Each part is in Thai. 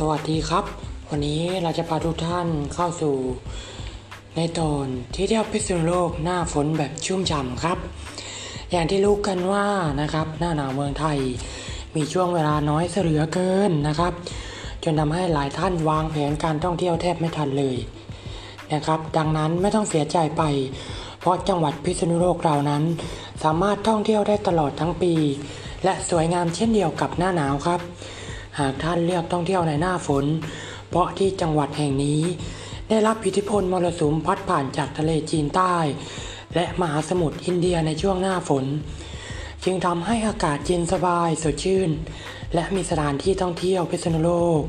สวัสดีครับ วันนี้เราจะพาทุกท่านเข้าสู่ ในตอนที่เที่ยวพิษณุโลกหน้าฝนแบบชุ่มฉ่ำครับ อย่างที่รู้กันว่านะครับหน้าหนาวเมืองไทย มีช่วงเวลาน้อยเสือเกินนะครับ จนทำให้หลายท่านวางแผนการท่องเที่ยวแทบไม่ทันเลยนะครับ ดังนั้นไม่ต้องเสียใจไป เพราะจังหวัดพิษณุโลกเรานั้น สามารถท่องเที่ยวได้ตลอดทั้งปี และสวยงามเช่นเดียวกับหน้าหนาวครับ หากท่านเลือกท่องเที่ยวในหน้าฝน เพราะที่จังหวัดแห่งนี้ ได้รับอิทธิพลมรสุมพัดผ่านจากทะเลจีนใต้ และมหาสมุทรอินเดียในช่วงหน้าฝน จึงทำให้อากาศเย็นสบายสดชื่น และมีสถานที่ท่องเที่ยวพิษณุโลก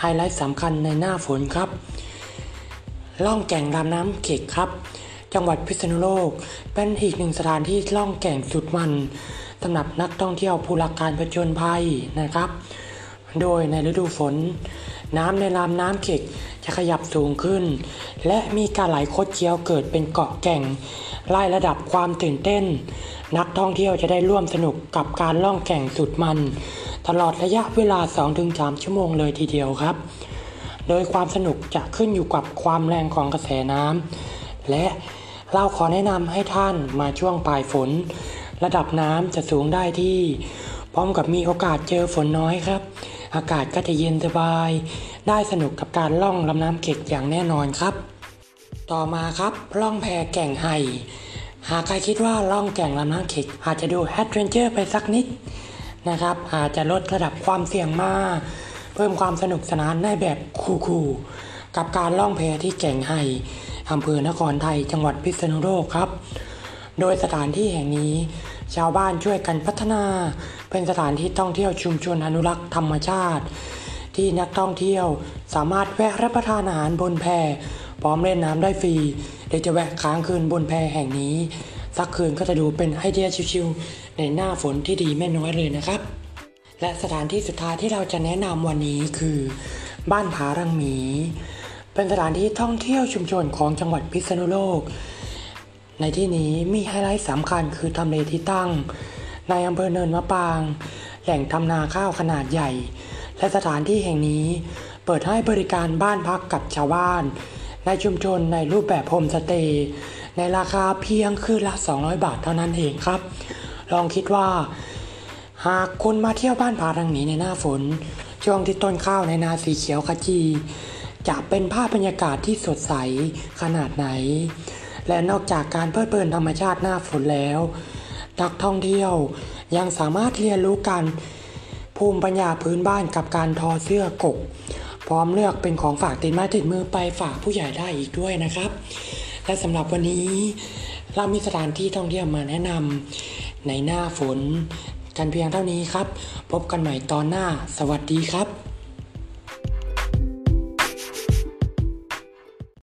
ไฮไลท์สำคัญในหน้าฝนครับ ล่องแก่งลำน้ำเข็กครับ จังหวัดพิษณุโลก เป็นอีกหนึ่งสถานที่ล่องแก่งสุดมันสำหรับนักท่องเที่ยวผู้รักการผจญภัยนะครับ โดยในฤดูฝน น้ำในลำน้ำเข็กจะขยับสูงขึ้น และมีการไหลคดเคี้ยวเกิดเป็นเกาะแก่งไล่ระดับความตื่นเต้น นักท่องเที่ยวจะได้ร่วมสนุกกับการล่องแก่งสุดมัน ตลอดระยะเวลา 2-3 ชั่วโมงเลยทีเดียวครับ โดยความสนุกจะขึ้นอยู่กับความแรงของกระแสน้ำและเราขอแนะนำให้ท่านมาช่วงปลายฝน ระดับน้ำจะสูงได้ที่ พร้อมกับมีโอกาสเจอฝนน้อยครับ อากาศก็จะเย็นสบาย ได้สนุกกับการล่องลำน้ำเข็กอย่างแน่นอนครับ ต่อมาครับล่องแพแก่งไห่หากใครคิดว่าล่องแก่งลำน้ำเข็กอาจจะดู adventure ไปสักนิดนะครับอาจจะลดระดับความเสี่ยงมาก เพิ่มความสนุกสนานในแบบคูลๆกับการล่องแพที่แก่งไห่อำเภอนครไทยจังหวัดพิษณุโลกครับ โดยสถานที่แห่งนี้ ชาวบ้านช่วยกันพัฒนา เป็นสถานที่ท่องเที่ยวชุมชนอนุรักษ์ธรรมชาติ ที่นักท่องเที่ยวสามารถแวะรับประทานอาหารบนแพพร้อมเล่นน้ำได้ฟรีหรือจะแวะค้างคืนบนแพแห่งนี้ สักคืนก็จะดูเป็นไอเดียชิวๆในหน้าฝนที่ดีไม่น้อยเลยนะครับ และสถานที่สุดท้ายที่เราจะแนะนำวันนี้คือ บ้านผารังหมี เป็นสถานที่ท่องเที่ยวชุมชนของจังหวัดพิษณุโลก ในที่นี้มีไฮไลท์สำคัญคือทำเลที่ตั้ง ในอำเภอเนินมะปราง แหล่งทำนาข้าวขนาดใหญ่ และสถานที่แห่งนี้เปิดให้บริการบ้านพักกับชาวบ้าน ในชุมชนในรูปแบบโฮมสเตย์ในราคาเพียงคืนละ 200 บาทเท่านั้นเองครับ ลองคิดว่า หากคุณมาเที่ยวบ้านผารังหมีในหน้าฝน ช่วงที่ต้นข้าวในนาสีเขียวขจี จะเป็นภาพบรรยากาศที่สดใสขนาดไหน และนอกจากการเพลิดเพลินธรรมชาติหน้าฝนแล้ว นักท่องเที่ยว ยังสามารถเรียนรู้การภูมิปัญญาพื้นบ้านกับการทอเสื้อกก พร้อมเลือกเป็นของฝากติดไม้ติดมือไปฝากผู้ใหญ่ได้อีกด้วยนะครับ และสำหรับวันนี้เรามีสถานที่ท่องเที่ยวมาแนะนำในหน้าฝน กันเพียงเท่านี้ครับ พบกันใหม่ตอนหน้า สวัสดีครับ